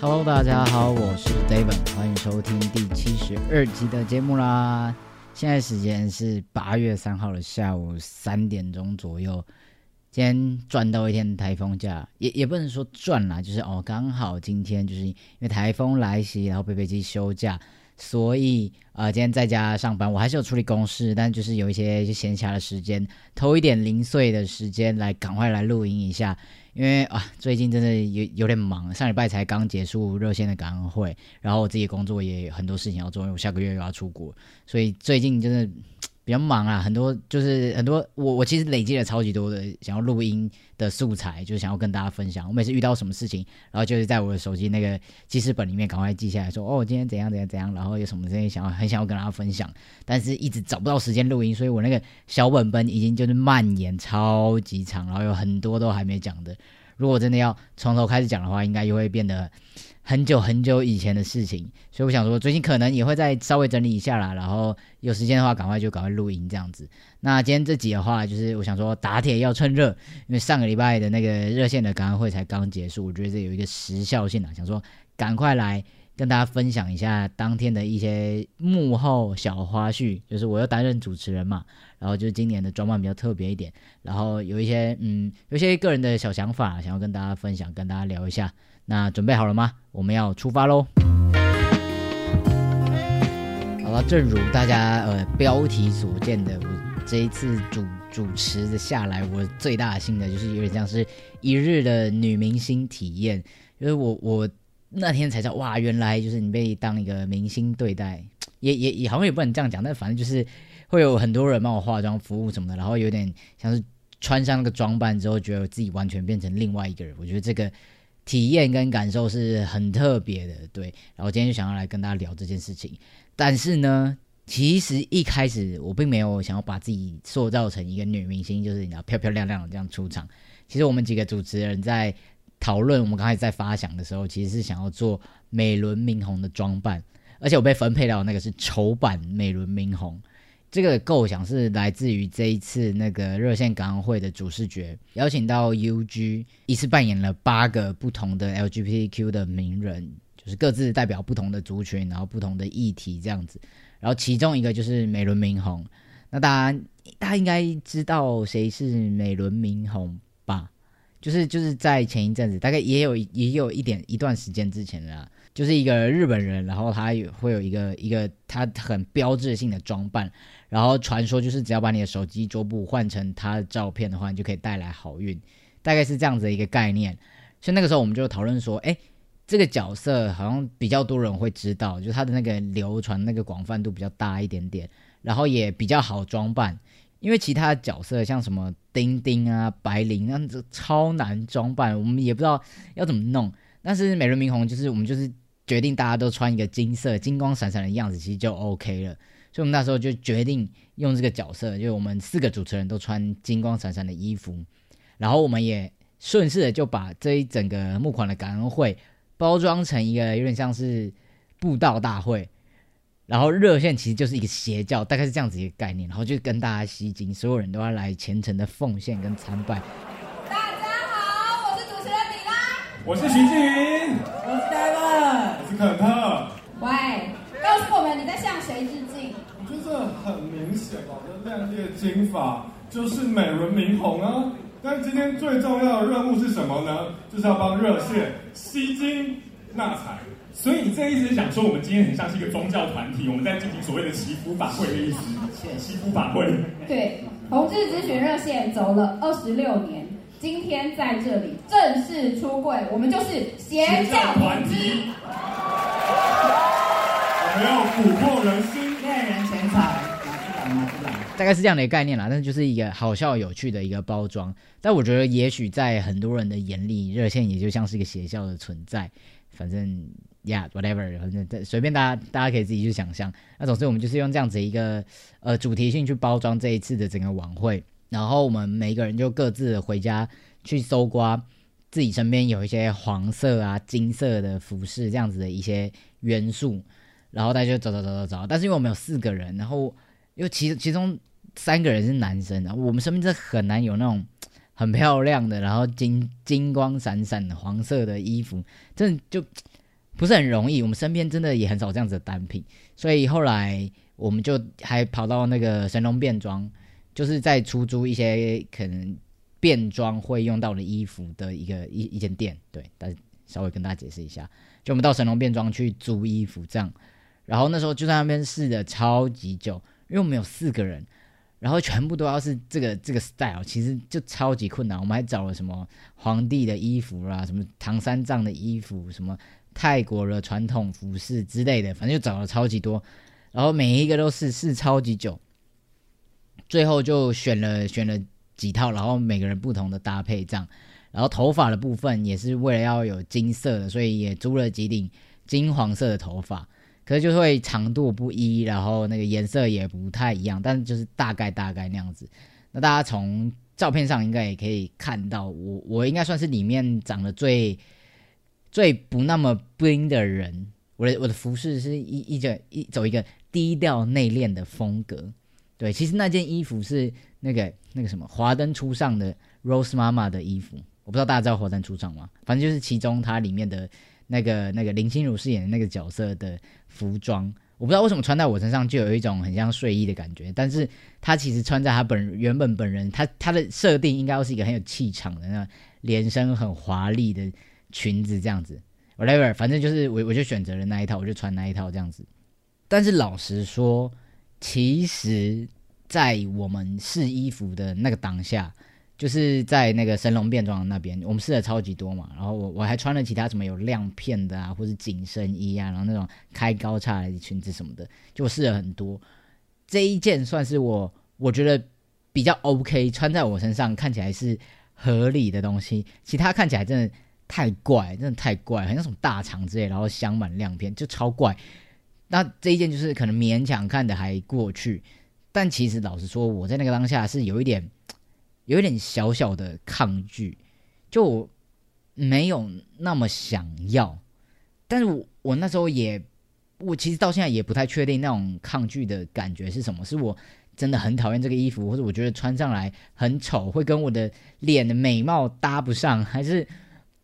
Hello，大家好，我是 David，欢迎收听第七十二集的节目啦。现在时间是八月三号的下午三点钟左右。今天赚到一天台风假，也也不能说赚啦，就是哦，刚好今天就是因为台风来袭，然后贝贝机休假，所以呃，今天在家上班，我还是有处理公事，但就是有一些闲暇的时间，偷一点零碎的时间来赶快来录音一下。因为啊，最近真的有有点忙，上礼拜才刚结束热线的感恩会，然后我自己工作也很多事情要做，因为我下个月又要出国，所以最近真的比较忙啊，很多就是很多我我其实累积了超级多的想要录音的素材，就是想要跟大家分享。我每次遇到什么事情，然后就是在我的手机那个记事本里面赶快记下来说，哦，今天怎样怎样怎样，然后有什么事情想要很想要跟大家分享，但是一直找不到时间录音，所以我那个小本本已经就是蔓延超级长，然后有很多都还没讲的。如果真的要从头开始讲的话，应该又会变得很久很久以前的事情。所以我想说，最近可能也会再稍微整理一下啦，然后有时间的话，赶快就赶快录音这样子。那今天这集的话，就是我想说打铁要趁热，因为上个礼拜的那个热线的感恩会才刚结束，我觉得这有一个时效性啊，想说赶快来。跟大家分享一下当天的一些幕后小花絮，就是我又担任主持人嘛，然后就是今年的装扮比较特别一点，然后有一些嗯，有些个人的小想法想要跟大家分享，跟大家聊一下。那准备好了吗？我们要出发喽！好了，正如大家呃标题所见的，我这一次主主持的下来，我最大的心得就是有点像是一日的女明星体验，因为我我。那天才知道哇，原来就是你被当一个明星对待，也也也好像也不能这样讲，但反正就是会有很多人帮我化妆、服务什么的，然后有点像是穿上那个装扮之后，觉得自己完全变成另外一个人。我觉得这个体验跟感受是很特别的，对。然后今天就想要来跟大家聊这件事情，但是呢，其实一开始我并没有想要把自己塑造成一个女明星，就是你要漂漂亮亮的这样出场。其实我们几个主持人在。讨论我们刚才在发想的时候，其实是想要做美轮明红的装扮，而且我被分配到那个是丑版美轮明红。这个构想是来自于这一次那个热线感恩会的主视觉，邀请到 UG 一次扮演了八个不同的 LGBTQ 的名人，就是各自代表不同的族群，然后不同的议题这样子。然后其中一个就是美轮明宏，那大家大家应该知道谁是美轮明宏吧？就是就是在前一阵子，大概也有也有一点一段时间之前啦，就是一个日本人，然后他有会有一个一个他很标志性的装扮，然后传说就是只要把你的手机桌布换成他的照片的话，你就可以带来好运，大概是这样子的一个概念。所以那个时候我们就讨论说，哎，这个角色好像比较多人会知道，就他的那个流传那个广泛度比较大一点点，然后也比较好装扮。因为其他角色像什么丁丁啊、白灵，那这超难装扮，我们也不知道要怎么弄。但是美轮明宏就是我们就是决定大家都穿一个金色、金光闪闪的样子，其实就 OK 了。所以我们那时候就决定用这个角色，就我们四个主持人都穿金光闪闪的衣服，然后我们也顺势的就把这一整个募款的感恩会包装成一个有点像是布道大会。然后热线其实就是一个邪教，大概是这样子一个概念，然后就跟大家吸金，所有人都要来虔诚的奉献跟参拜。大家好，我是主持人米拉，我是徐静云，肯特。喂，告诉我们你在向谁致敬？我觉得很明显哦，这亮丽的金发就是美轮明宏啊。但今天最重要的任务是什么呢？就是要帮热线吸金纳财。所以你这意思是想说，我们今天很像是一个宗教团体，我们在进行所谓的祈福法会的意思。祈福法会。对，同志咨询热线走了二十六年，今天在这里正式出柜，我们就是邪教团体。我们要蛊惑人心，骗人钱财，大概是这样的一个概念啦，但是就是一个好笑有趣的一个包装。但我觉得，也许在很多人的眼里，热线也就像是一个邪教的存在。反正。Yeah, whatever，反正随便大家，大家可以自己去想象。那总之，我们就是用这样子一个呃主题性去包装这一次的整个晚会。然后我们每个人就各自回家去搜刮自己身边有一些黄色啊、金色的服饰这样子的一些元素。然后大家就找找找找找。但是因为我们有四个人，然后因为其其中三个人是男生，然后我们身边真的很难有那种很漂亮的，然后金金光闪闪的黄色的衣服，真的就不是很容易。我们身边真的也很少这样子的单品，所以后来我们就还跑到那个神龙变装，就是在出租一些可能变装会用到的衣服的一个一一间店。对，但稍微跟大家解释一下，就我们到神龙变装去租衣服这样，然后那时候就在那边试的超级久，因为我们有四个人。然后全部都要是这个这个 style，其实就超级困难。我们还找了什么皇帝的衣服啦，什么唐三藏的衣服，什么泰国的传统服饰之类的，反正就找了超级多。然后每一个都是试超级久，最后就选了选了几套，然后每个人不同的搭配这样。然后头发的部分也是为了要有金色的，所以也租了几顶金黄色的头发。可是就会长度不一，然后那个颜色也不太一样，但是就是大概大概那样子。那大家从照片上应该也可以看到，我我应该算是里面长得最最不那么兵的人。我的我的服饰是一一整一走一个低调内敛的风格。对，其实那件衣服是那个那个什么华灯初上的 Rose 妈妈的衣服，我不知道大家知道华灯初上吗？反正就是其中它里面的。那个那个林心如饰演的那个角色的服装，我不知道为什么穿在我身上就有一种很像睡衣的感觉，但是她其实穿在她本原本本人，她她的设定应该是一个很有气场的那连身很华丽的裙子这样子，whatever，反正就是我我就选择了那一套，我就穿那一套这样子。但是老实说，其实，在我们试衣服的那个当下。就是在那个神龙变装那边，我们试了超级多嘛，然后我我还穿了其他什么有亮片的啊，或者紧身衣啊，然后那种开高叉的裙子什么的，就试了很多。这一件算是我我觉得比较 OK，穿在我身上看起来是合理的东西。其他看起来真的太怪，真的太怪，很像什么大肠之类，然后镶满亮片，就超怪。那这一件就是可能勉强看的还过去，但其实老实说，我在那个当下是有一点。有一点小小的抗拒，就没有那么想要，但是我我那时候也，我其实到现在也不太确定那种抗拒的感觉是什么，是我真的很讨厌这个衣服，或者我觉得穿上来很丑，会跟我的脸的美貌搭不上，还是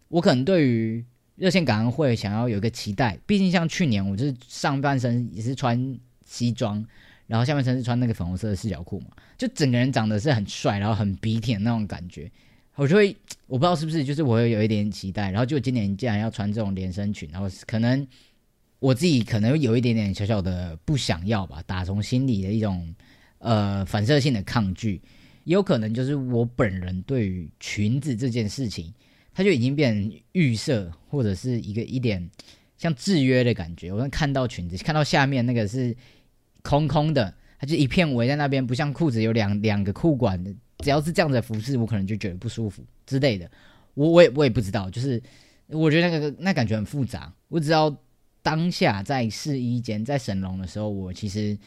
我可能对于热线感恩会想要有一个期待，毕竟像去年我就是上半身也是穿西装。然后下半身是穿那个粉红色的四角裤嘛，就整个人长得是很帅，然后很鼻挺那种感觉，我就会我不知道是不是就是我会有一点期待，然后就今年既然要穿这种连身裙，然后可能我自己可能有一点点小小的不想要吧，打从心里的一种呃反射性的抗拒，也有可能就是我本人对于裙子这件事情，它就已经变成预设或者是一个一点像制约的感觉，我看到裙子看到下面那个是。空空的，它就一片围在那边，不像裤子有两两个裤管的。只要是这样子的服饰，我可能就觉得不舒服之类的。我我也我也不知道，就是我觉得那个那感觉很复杂。我只要当下在试衣间在神龙的时候，我其实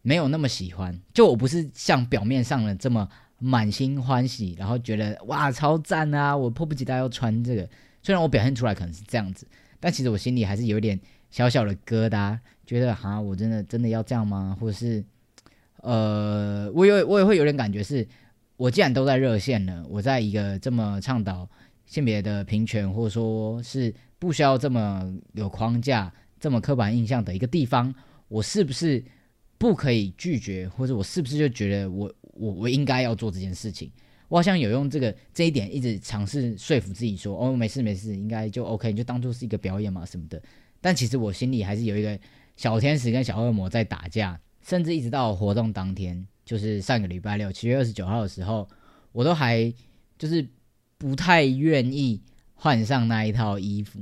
没有那么喜欢。就我不是像表面上的这么满心欢喜，然后觉得哇超赞啊，我迫不及待要穿这个。虽然我表现出来可能是这样子，但其实我心里还是有点小小的疙瘩。觉得哈，我真的真的要这样吗？或者是，呃，我有我也会有点感觉，是我既然都在热线了，我在一个这么倡导性别的平权，或者说是不需要这么有框架、这么刻板印象的一个地方，我是不是不可以拒绝？或者我是不是就觉得我我我应该要做这件事情？我好像有用这个这一点一直尝试说服自己说，哦，没事没事，应该就 OK，你就当做是一个表演嘛什么的。但其实我心里还是有一个。小天使跟小恶魔在打架，甚至一直到活动当天，就是上个礼拜六七月二十九号的时候，我都还就是不太愿意换上那一套衣服，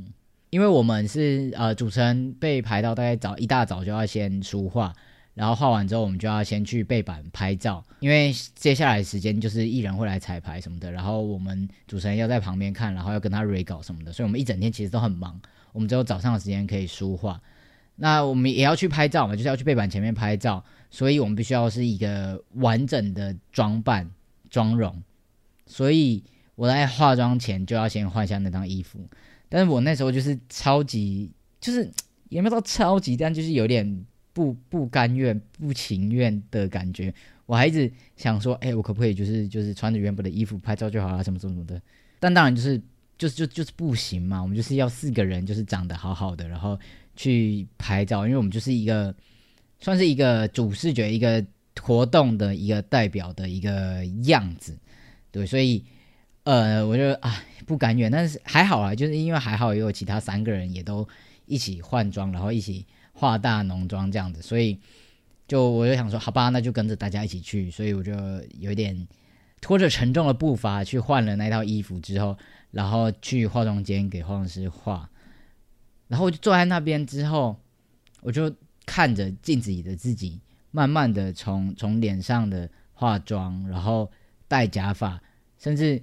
因为我们是呃主持人被排到大概早一大早就要先梳化，然后画完之后我们就要先去背板拍照，因为接下来时间就是艺人会来彩排什么的，然后我们主持人要在旁边看，然后要跟他 re 稿什么的，所以我们一整天其实都很忙，我们只有早上的时间可以梳化。那我们也要去拍照嘛，就是要去背板前面拍照，所以我们必须要是一个完整的装扮妆容。所以我在化妆前就要先换下那套衣服，但是我那时候就是超级，就是 也没有到超级，但就是有点不不甘愿、不情愿的感觉。我还一直想说，哎，我可不可以就是就是穿着原本的衣服拍照就好了，什么什么什么的。但当然就是就是就就是不行嘛，我们就是要四个人就是长得好好的，然后去拍照，因为我们就是一个算是一个主视觉、一个活动的一个代表的一个样子，对，所以呃，我就啊不甘愿，但是还好啊，就是因为还好也有其他三个人也都一起换装，然后一起化大浓妆这样子，所以就我就想说，好吧，那就跟着大家一起去，所以我就有点。拖着沉重的步伐去换了那套衣服之后，然后去化妆间给化妆师化，然后我就坐在那边之后，我就看着镜子里的自己，慢慢的从从脸上的化妆，然后戴假发，甚至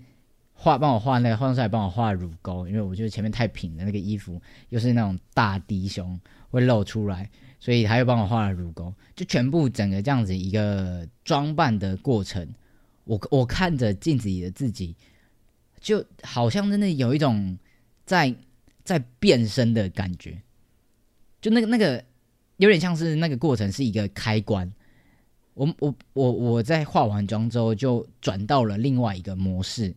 画帮我画那个化妆师还帮我画乳沟，因为我觉得前面太平了，那个衣服又是那种大低胸会露出来，所以他又帮我画了乳沟，就全部整个这样子一个装扮的过程。我我看着镜子里的自己，就好像真的有一种在在变身的感觉，就那个那个有点像是那个过程是一个开关。我我我我在化完妆之后，就转到了另外一个模式。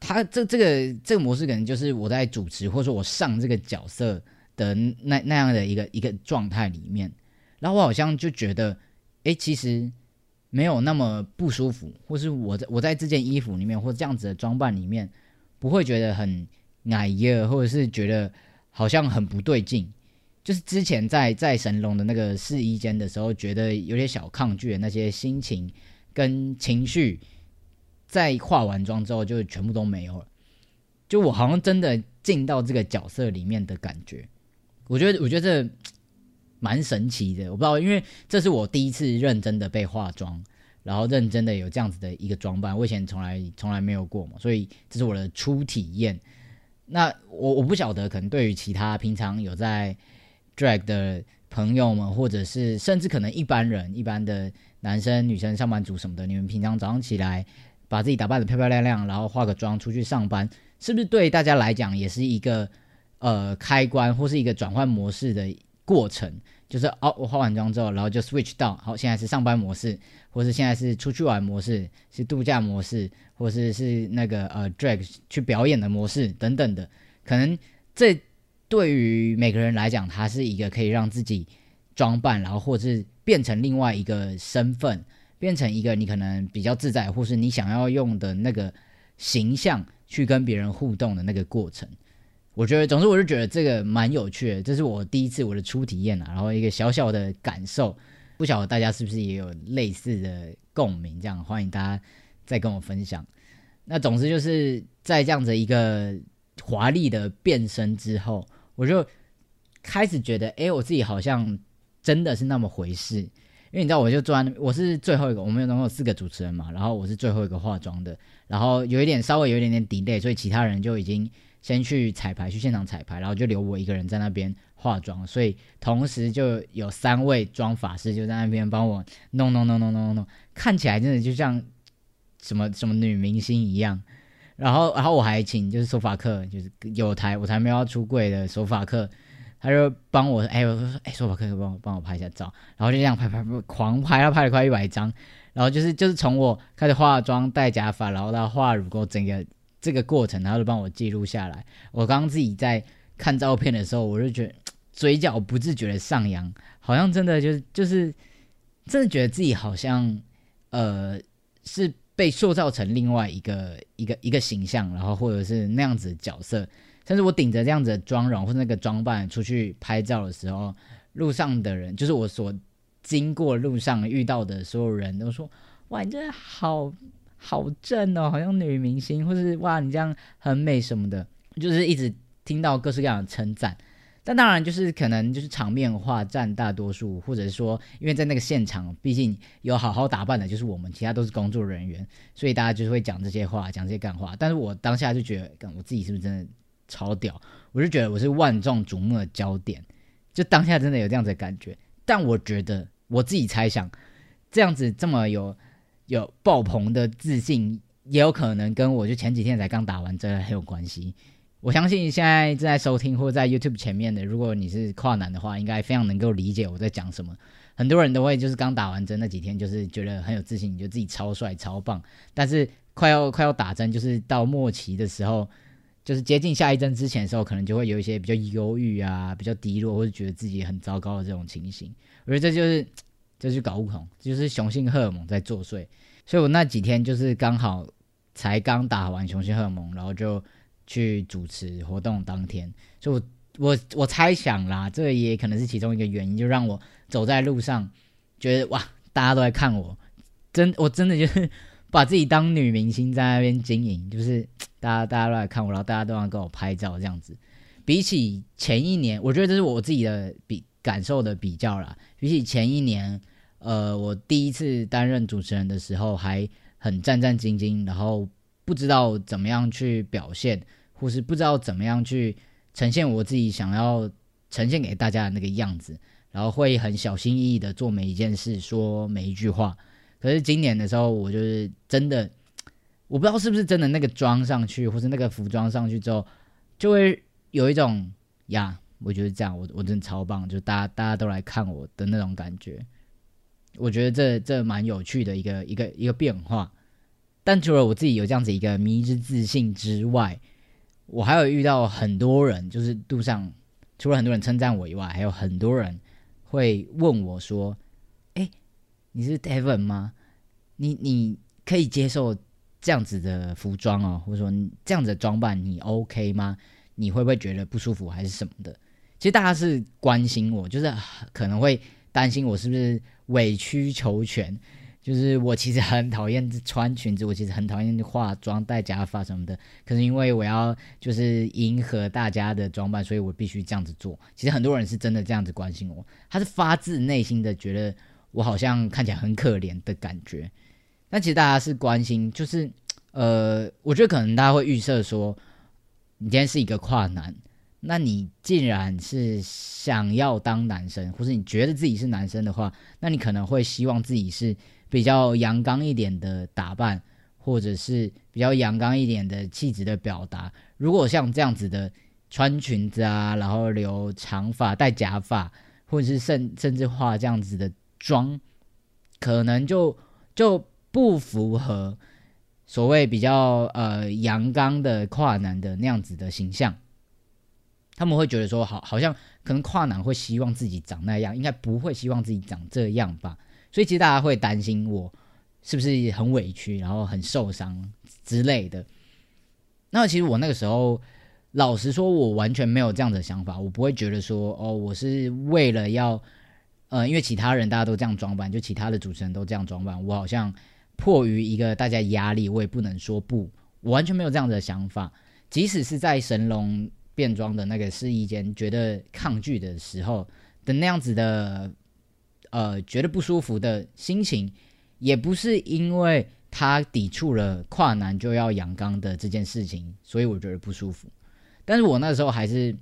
他这这个这个模式可能就是我在主持，或者说我上这个角色的那那样的一个一个状态里面，然后我好像就觉得，哎，其实。没有那么不舒服，或是我在我在这件衣服里面，或这样子的装扮里面，不会觉得很矮耶，或者是觉得好像很不对劲。就是之前在在神龙的那个试衣间的时候，觉得有点小抗拒的那些心情跟情绪，在化完妆之后就全部都没有了。就我好像真的进到这个角色里面的感觉，我觉得我觉得这。蛮神奇的，我不知道，因为这是我第一次认真的被化妆，然后认真的有这样子的一个装扮，我以前从来从来没有过嘛，所以这是我的初体验。那我我不晓得，可能对于其他平常有在 drag 的朋友们，或者是甚至可能一般人、一般的男生、女生、上班族什么的，你们平常早上起来把自己打扮的漂漂亮亮，然后化个妆出去上班，是不是对大家来讲也是一个呃开关，或是一个转换模式的？过程就是哦，我化完妆之后，然后就 switch 到好，现在是上班模式，或是现在是出去玩模式，是度假模式，或是是那个呃 drag 去表演的模式等等的。可能这对于每个人来讲，它是一个可以让自己装扮，然后或是变成另外一个身份，变成一个你可能比较自在，或是你想要用的那个形象去跟别人互动的那个过程。我觉得，总之，我就觉得这个蛮有趣的，这是我第一次我的初体验啊，然后一个小小的感受，不晓得大家是不是也有类似的共鸣？这样欢迎大家再跟我分享。那总之就是在这样子一个华丽的变身之后，我就开始觉得，哎，我自己好像真的是那么回事。因为你知道，我就坐在那，我是最后一个，我们总共有四个主持人嘛，然后我是最后一个化妆的，然后有一点稍微有一点点 delay，所以其他人就已经。先去彩排，去现场彩排，然后就留我一个人在那边化妆，所以同时就有三位妆法师就在那边帮我弄弄弄弄弄弄，看起来真的就像什么什么女明星一样。然后，然后我还请就是手法课，就是有台我才没有要出柜的手法课，他就帮我，哎，我说，哎，说吧，可以帮我帮我拍一下照，然后就这样拍拍拍，狂拍，他拍了快一百张，然后就是就是从我开始化妆戴假发，然后到画乳沟整个。这个过程，他就帮我记录下来。我刚刚自己在看照片的时候，我就觉得嘴角不自觉的上扬，好像真的就是就是真的觉得自己好像呃是被塑造成另外一个一个一个形象，然后或者是那样子的角色。但是我顶着这样子的妆容或那个装扮出去拍照的时候，路上的人，就是我所经过路上遇到的所有人都说：“哇，你真的好。”好正哦，好像女明星，或是哇，你这样很美什么的，就是一直听到各式各样的称赞。但当然，就是可能就是场面话占大多数，或者是说，因为在那个现场，毕竟有好好打扮的，就是我们，其他都是工作人员，所以大家就是会讲这些话，讲这些干话。但是我当下就觉得，我自己是不是真的超屌？我就觉得我是万众瞩目的焦点，就当下真的有这样子的感觉。但我觉得我自己猜想，这样子这么有。有爆棚的自信，也有可能跟我就前几天才刚打完针很有关系。我相信现在正在收听或在 YouTube 前面的，如果你是跨男的话，应该非常能够理解我在讲什么。很多人都会就是刚打完针那几天，就是觉得很有自信，觉得自己超帅超棒。但是快要快要打针，就是到末期的时候，就是接近下一针之前的时候，可能就会有一些比较忧郁啊、比较低落，或者觉得自己很糟糕的这种情形。我觉得这就是这就是搞不同，就是雄性荷尔蒙在作祟。所以我那几天就是刚好才刚打完雄性荷尔蒙，然后就。去主持活动当天，所以我我我猜想啦，这也可能是其中一个原因，就让我走在路上，觉得哇，大家都在看我，真我真的就是 把自己当女明星在那边经营，就是大家大家都来看我，然后大家都想跟我拍照这样子。比起前一年，我觉得这是我自己的比感受的比较啦。比起前一年，呃，我第一次担任主持人的时候还很战战兢兢，然后不知道怎么样去表现。或是不知道怎么样去呈现我自己想要呈现给大家的那个样子，然后会很小心翼翼的做每一件事，说每一句话。可是今年的时候，我就是真的，我不知道是不是真的那个装上去，或是那个服装上去之后，就会有一种呀，我觉得这样，我我真的超棒，就大家大家都来看我的那种感觉。我觉得这这蛮有趣的一个一个一个变化。但除了我自己有这样子一个迷之自信之外，我还有遇到很多人，就是路上除了很多人称赞我以外，还有很多人会问我说：“哎，你是 Devon 吗？你你可以接受这样子的服装哦，或者说这样子的装扮，你 OK 吗？你会不会觉得不舒服还是什么的？”其实大家是关心我，就是可能会担心我是不是委曲求全。就是我其实很讨厌穿裙子，我其实很讨厌化妆、戴假发什么的。可是因为我要就是迎合大家的装扮，所以我必须这样子做。其实很多人是真的这样子关心我，他是发自内心的觉得我好像看起来很可怜的感觉。但其实大家是关心，就是呃，我觉得可能大家会预设说，你今天是一个跨男，那你既然是想要当男生，或是你觉得自己是男生的话，那你可能会希望自己是。比较阳刚一点的打扮，或者是比较阳刚一点的气质的表达。如果像这样子的穿裙子啊，然后留长发、戴假发，或者是甚甚至化这样子的妆，可能就就不符合所谓比较呃阳刚的跨男的那样子的形象。他们会觉得说，好，好像可能跨男会希望自己长那样，应该不会希望自己长这样吧。所以其实大家会担心我是不是很委屈，然后很受伤之类的。那其实我那个时候，老实说，我完全没有这样的想法。我不会觉得说，哦，我是为了要，呃，因为其他人大家都这样装扮，就其他的主持人都这样装扮，我好像迫于一个大家压力，我也不能说不。我完全没有这样的想法。即使是在神龙变装的那个试衣间，觉得抗拒的时候的那样子的。呃，觉得不舒服的心情，也不是因为他抵触了跨男就要阳刚的这件事情，所以我觉得不舒服。但是我那时候还是，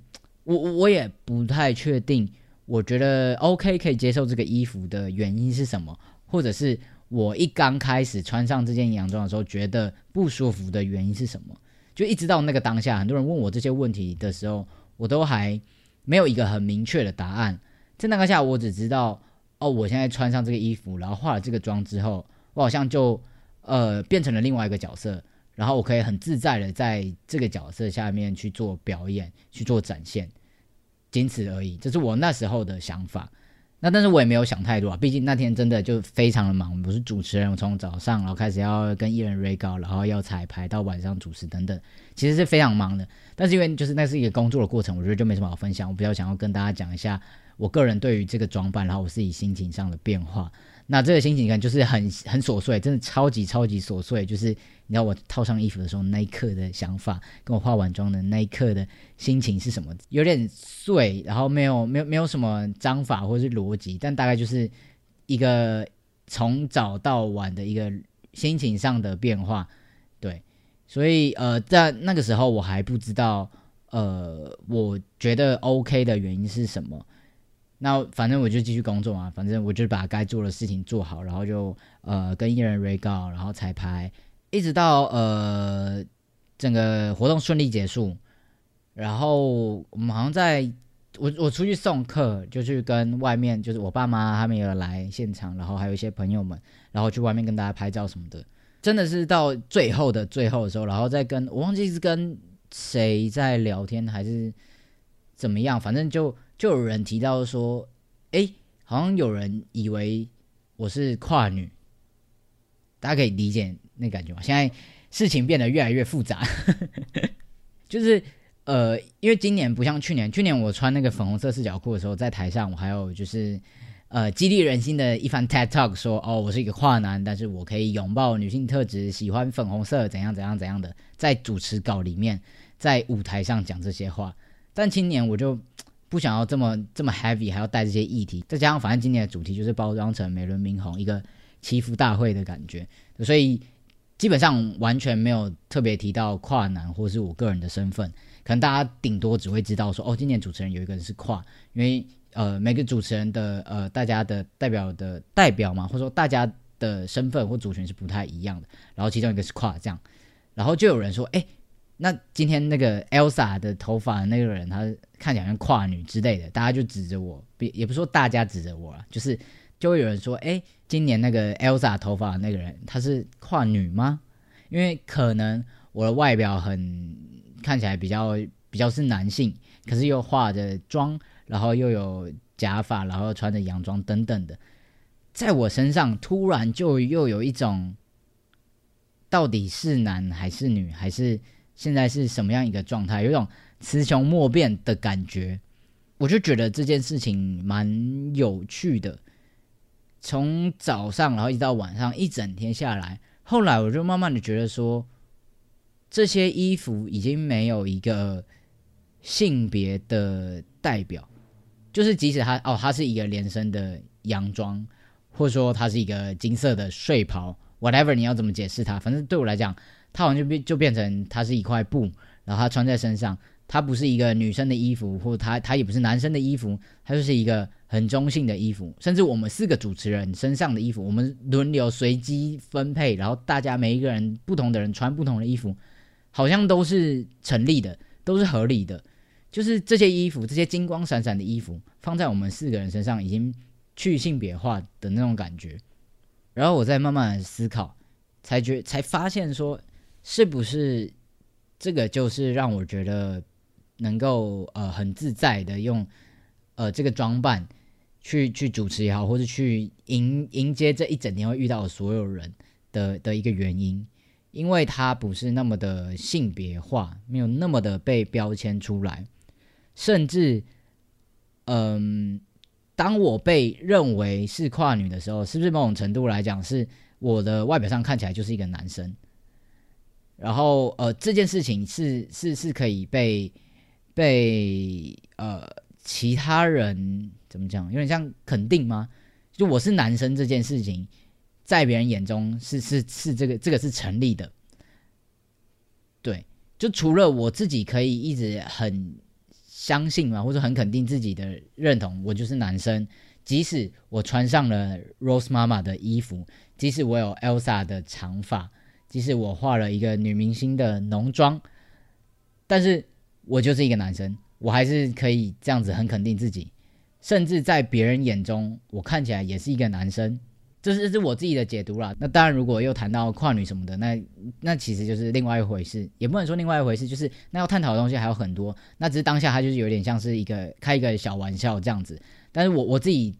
我我也不太确定，我觉得 OK 可以接受这个衣服的原因是什么，或者是我一刚开始穿上这件洋装的时候觉得不舒服的原因是什么？就一直到那个当下，很多人问我这些问题的时候，我都还没有一个很明确的答案。在那个下，我只知道。哦，我现在穿上这个衣服，然后化了这个妆之后，我好像就呃变成了另外一个角色，然后我可以很自在的在这个角色下面去做表演、去做展现，仅此而已。这是我那时候的想法。那但是我也没有想太多啊，毕竟那天真的就非常的忙。我们不是主持人，我从早上然后开始要跟艺人 re 高，然后要彩排到晚上主持等等，其实是非常忙的。但是因为就是那是一个工作的过程，我觉得就没什么好分享。我比较想要跟大家讲一下。我个人对于这个装扮，然后我自己心情上的变化，那这个心情感就是很 很琐碎，真的超级超级琐碎。就是你知道我套上衣服的时候那一刻的想法，跟我化完妆的那一刻的心情是什么？有点碎，然后没有没有没有什么章法或是逻辑，但大概就是一个从早到晚的一个心情上的变化。所以呃，在那个时候我还不知道，呃，我觉得 OK 的原因是什么。那反正我就继续工作嘛，反正我就把该做的事情做好，然后就呃跟艺人 re 告，然后彩排，一直到呃整个活动顺利结束，然后我们好像在我我出去送客，就去跟外面就是我爸妈他们有来现场，然后还有一些朋友们，然后去外面跟大家拍照什么的。真的是到最后的最后的时候，然后再跟我忘记是跟谁在聊天还是怎么样，反正就就有人提到说，哎，好像有人以为我是跨女，大家可以理解那感觉吗？现在事情变得越来越复杂，就是呃，因为今年不像去年，去年我穿那个粉红色四角裤的时候，在台上我还有就是。呃，激励人心的一番 TED Talk 说：“哦，我是一个跨男，但是我可以拥抱女性特质，喜欢粉红色，怎样怎样怎样的，在主持稿里面，在舞台上讲这些话。但今年我就不想要这么这么 heavy，还要带这些议题，再加上反正今年的主题就是包装成美轮明宏一个祈福大会的感觉，所以基本上完全没有特别提到跨男或是我个人的身份，可能大家顶多只会知道说，哦，今年主持人有一个人是跨，因为。”呃，每个主持人的呃，大家的代表的代表嘛，或者说大家的身份或族群是不太一样的。然后其中一个是跨这样，然后就有人说，哎，那今天那个 Elsa 的头发那个人，他看起来像跨女之类的，大家就指着我，也也不说大家指着我了，就是就会有人说，哎，今年那个 Elsa 头发那个人，他是跨女吗？因为可能我的外表很看起来比较比较是男性，可是又化着妆。然后又有假发，然后穿着洋装等等的，在我身上突然就又有一种，到底是男还是女，还是现在是什么样一个状态，有种雌雄莫辨的感觉。我就觉得这件事情蛮有趣的。从早上然后一直到晚上一整天下来，后来我就慢慢的觉得说，这些衣服已经没有一个性别的代表。就是即使他哦，他是一个连身的洋装，或者说他是一个金色的睡袍，whatever，你要怎么解释它？反正对我来讲，它好像就变就变成它是一块布，然后它穿在身上，它不是一个女生的衣服，或它它也不是男生的衣服，它就是一个很中性的衣服。甚至我们四个主持人身上的衣服，我们轮流随机分配，然后大家每一个人不同的人穿不同的衣服，好像都是成立的，都是合理的。就是这些衣服，这些金光闪闪的衣服，放在我们四个人身上，已经去性别化的那种感觉。然后我再慢慢的思考，才觉才发现说，是不是这个就是让我觉得能够呃很自在的用呃这个装扮去去主持也好，或者去迎迎接这一整天会遇到的所有人的的一个原因，因为它不是那么的性别化，没有那么的被标签出来。甚至，嗯，当我被认为是跨女的时候，是不是某种程度来讲，是我的外表上看起来就是一个男生？然后，呃，这件事情是是是可以被被呃其他人怎么讲？有点像肯定吗？就我是男生这件事情，在别人眼中是是是这个这个是成立的。对，就除了我自己可以一直很。相信嘛，或者很肯定自己的认同，我就是男生。即使我穿上了 Rose 妈妈的衣服，即使我有 Elsa 的长发，即使我画了一个女明星的浓妆，但是我就是一个男生，我还是可以这样子很肯定自己。甚至在别人眼中，我看起来也是一个男生。这是这是我自己的解读啦。那当然，如果又谈到跨女什么的，那那其实就是另外一回事，也不能说另外一回事，就是那要探讨的东西还有很多。那只是当下它就是有点像是一个开一个小玩笑这样子。但是我我自己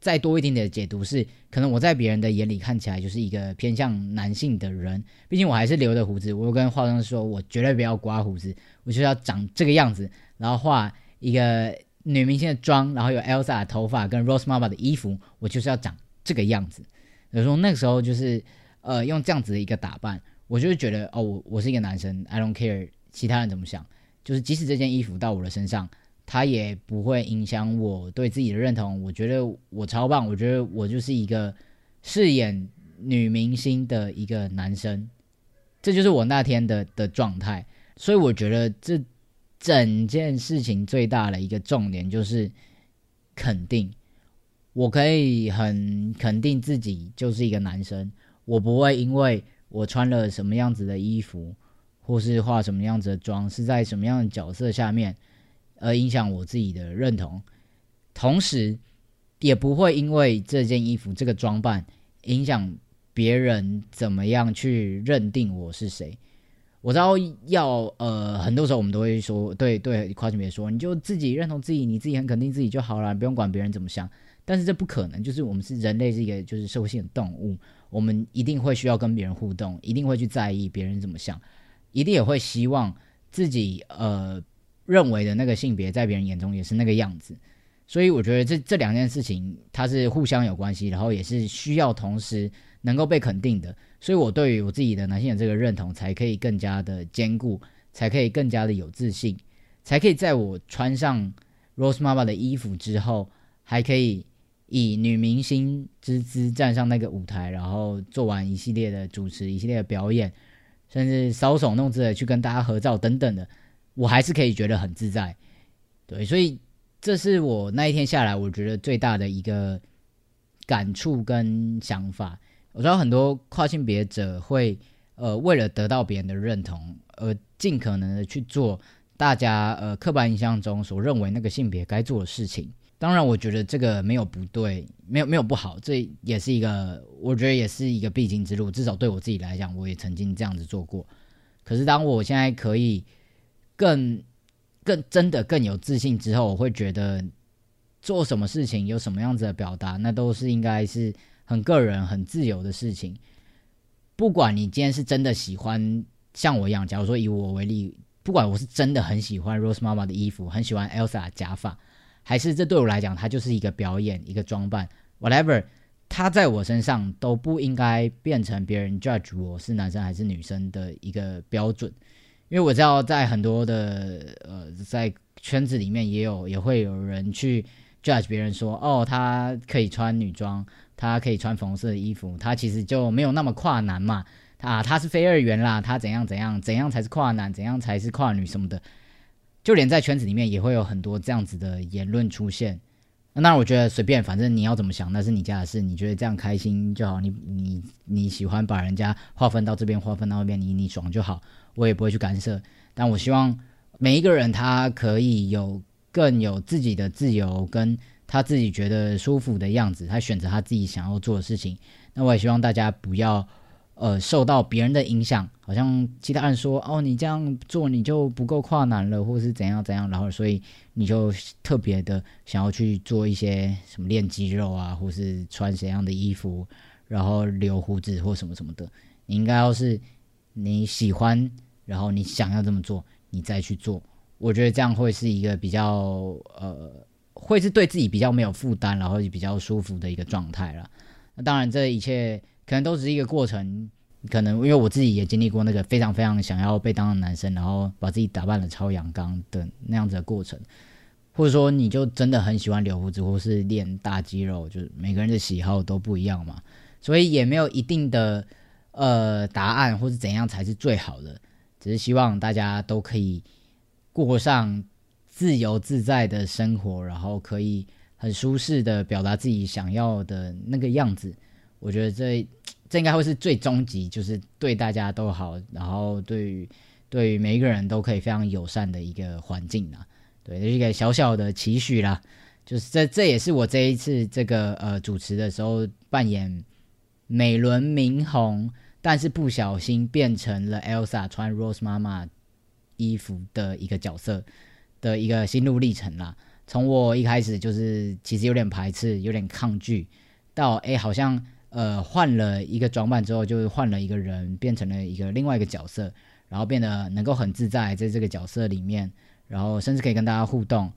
再多一点点的解读是，可能我在别人的眼里看起来就是一个偏向男性的人，毕竟我还是留着胡子。我跟化妆师说，我绝对不要刮胡子，我就要长这个样子，然后画一个女明星的妆，然后有 Elsa 的头发跟 Rose 妈妈的衣服，我就是要长。这个样子，有时候那个时候就是，呃，用这样子的一个打扮，我就会觉得，哦，我我是一个男生，I don't care 其他人怎么想，就是即使这件衣服到我的身上，它也不会影响我对自己的认同。我觉得我超棒，我觉得我就是一个饰演女明星的一个男生，这就是我那天的的状态。所以我觉得这整件事情最大的一个重点就是肯定。我可以很肯定自己就是一个男生，我不会因为我穿了什么样子的衣服，或是化什么样子的妆，是在什么样的角色下面，而影响我自己的认同。同时，也不会因为这件衣服、这个装扮影响别人怎么样去认定我是谁。我知道要呃，很多时候我们都会说，对对，夸奖别说，你就自己认同自己，你自己很肯定自己就好了，不用管别人怎么想。但是这不可能，就是我们是人类，是一个就是社会性的动物，我们一定会需要跟别人互动，一定会去在意别人怎么想，一定也会希望自己呃认为的那个性别在别人眼中也是那个样子。所以我觉得这这两件事情它是互相有关系，然后也是需要同时能够被肯定的。所以我对于我自己的男性的这个认同才可以更加的坚固，才可以更加的有自信，才可以在我穿上 Rose 妈妈的衣服之后，还可以以女明星之姿站上那个舞台，然后做完一系列的主持、一系列的表演，甚至搔首弄姿的去跟大家合照等等的，我还是可以觉得很自在。对，所以这是我那一天下来，我觉得最大的一个感触跟想法。我知道很多跨性别者会，呃，为了得到别人的认同，而尽可能的去做大家呃刻板印象中所认为那个性别该做的事情。当然，我觉得这个没有不对，没有没有不好，这也是一个我觉得也是一个必经之路。至少对我自己来讲，我也曾经这样子做过。可是当我现在可以更更真的更有自信之后，我会觉得做什么事情有什么样子的表达，那都是应该是。很个人、很自由的事情，不管你今天是真的喜欢像我一样，假如说以我为例，不管我是真的很喜欢 Rose 妈妈的衣服，很喜欢 Elsa 的假发，还是这对我来讲，它就是一个表演、一个装扮，whatever，它在我身上都不应该变成别人 judge 我是男生还是女生的一个标准，因为我知道在很多的呃在圈子里面也有也会有人去 judge 别人说，哦，他可以穿女装。他可以穿粉红色的衣服，他其实就没有那么跨男嘛。啊，他是非二元啦，他怎样怎样怎样才是跨男，怎样才是跨女什么的。就连在圈子里面也会有很多这样子的言论出现。那我觉得随便，反正你要怎么想那是你家的事，你觉得这样开心就好。你你你喜欢把人家划分到这边，划分到那边，你你爽就好，我也不会去干涉。但我希望每一个人他可以有更有自己的自由跟。他自己觉得舒服的样子，他选择他自己想要做的事情。那我也希望大家不要，呃，受到别人的影响。好像其他人说，哦，你这样做你就不够跨男了，或是怎样怎样，然后所以你就特别的想要去做一些什么练肌肉啊，或是穿怎样的衣服，然后留胡子或什么什么的。你应该要是你喜欢，然后你想要这么做，你再去做。我觉得这样会是一个比较呃。会是对自己比较没有负担，然后也比较舒服的一个状态了。那当然，这一切可能都只是一个过程。可能因为我自己也经历过那个非常非常想要被当的男生，然后把自己打扮的超阳刚的那样子的过程。或者说，你就真的很喜欢留胡子，或是练大肌肉，就是每个人的喜好都不一样嘛。所以也没有一定的呃答案，或是怎样才是最好的。只是希望大家都可以过上。自由自在的生活，然后可以很舒适的表达自己想要的那个样子。我觉得这这应该会是最终极，就是对大家都好，然后对于对于每一个人都可以非常友善的一个环境啊。对，是一个小小的期许啦。就是这这也是我这一次这个呃主持的时候扮演美轮明红，但是不小心变成了 Elsa 穿 Rose 妈妈衣服的一个角色。的一个心路历程啦，从我一开始就是其实有点排斥、有点抗拒，到哎好像呃换了一个装扮之后，就是换了一个人，变成了一个另外一个角色，然后变得能够很自在在这个角色里面，然后甚至可以跟大家互动。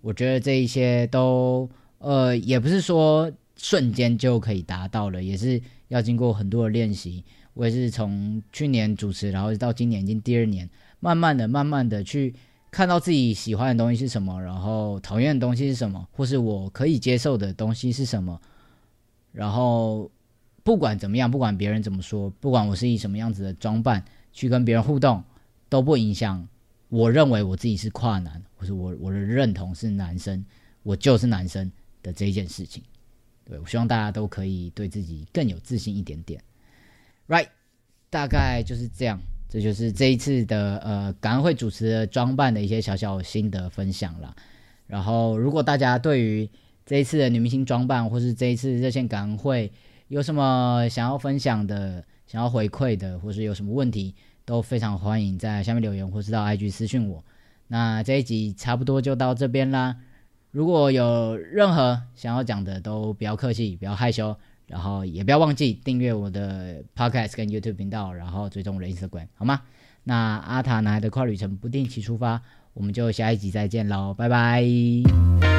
我觉得这一些都呃也不是说瞬间就可以达到了，也是要经过很多的练习。我也是从去年主持，然后到今年已经第二年，慢慢的、慢慢的去。看到自己喜欢的东西是什么，然后讨厌的东西是什么，或是我可以接受的东西是什么，然后不管怎么样，不管别人怎么说，不管我是以什么样子的装扮去跟别人互动，都不影响我认为我自己是跨男，或是我我的认同是男生，我就是男生的这一件事情。对我希望大家都可以对自己更有自信一点点。Right，大概就是这样。这就是这一次的呃感恩会主持的装扮的一些小小心得分享啦。然后，如果大家对于这一次的女明星装扮，或是这一次热线感恩会有什么想要分享的、想要回馈的，或是有什么问题，都非常欢迎在下面留言，或是到 IG 私讯我。那这一集差不多就到这边啦。如果有任何想要讲的，都不要客气，不要害羞。然后也不要忘记订阅我的 Podcast 跟 YouTube 频道，然后追踪我的 Instagram，好吗？那阿塔男孩的跨旅程不定期出发，我们就下一集再见喽，拜拜。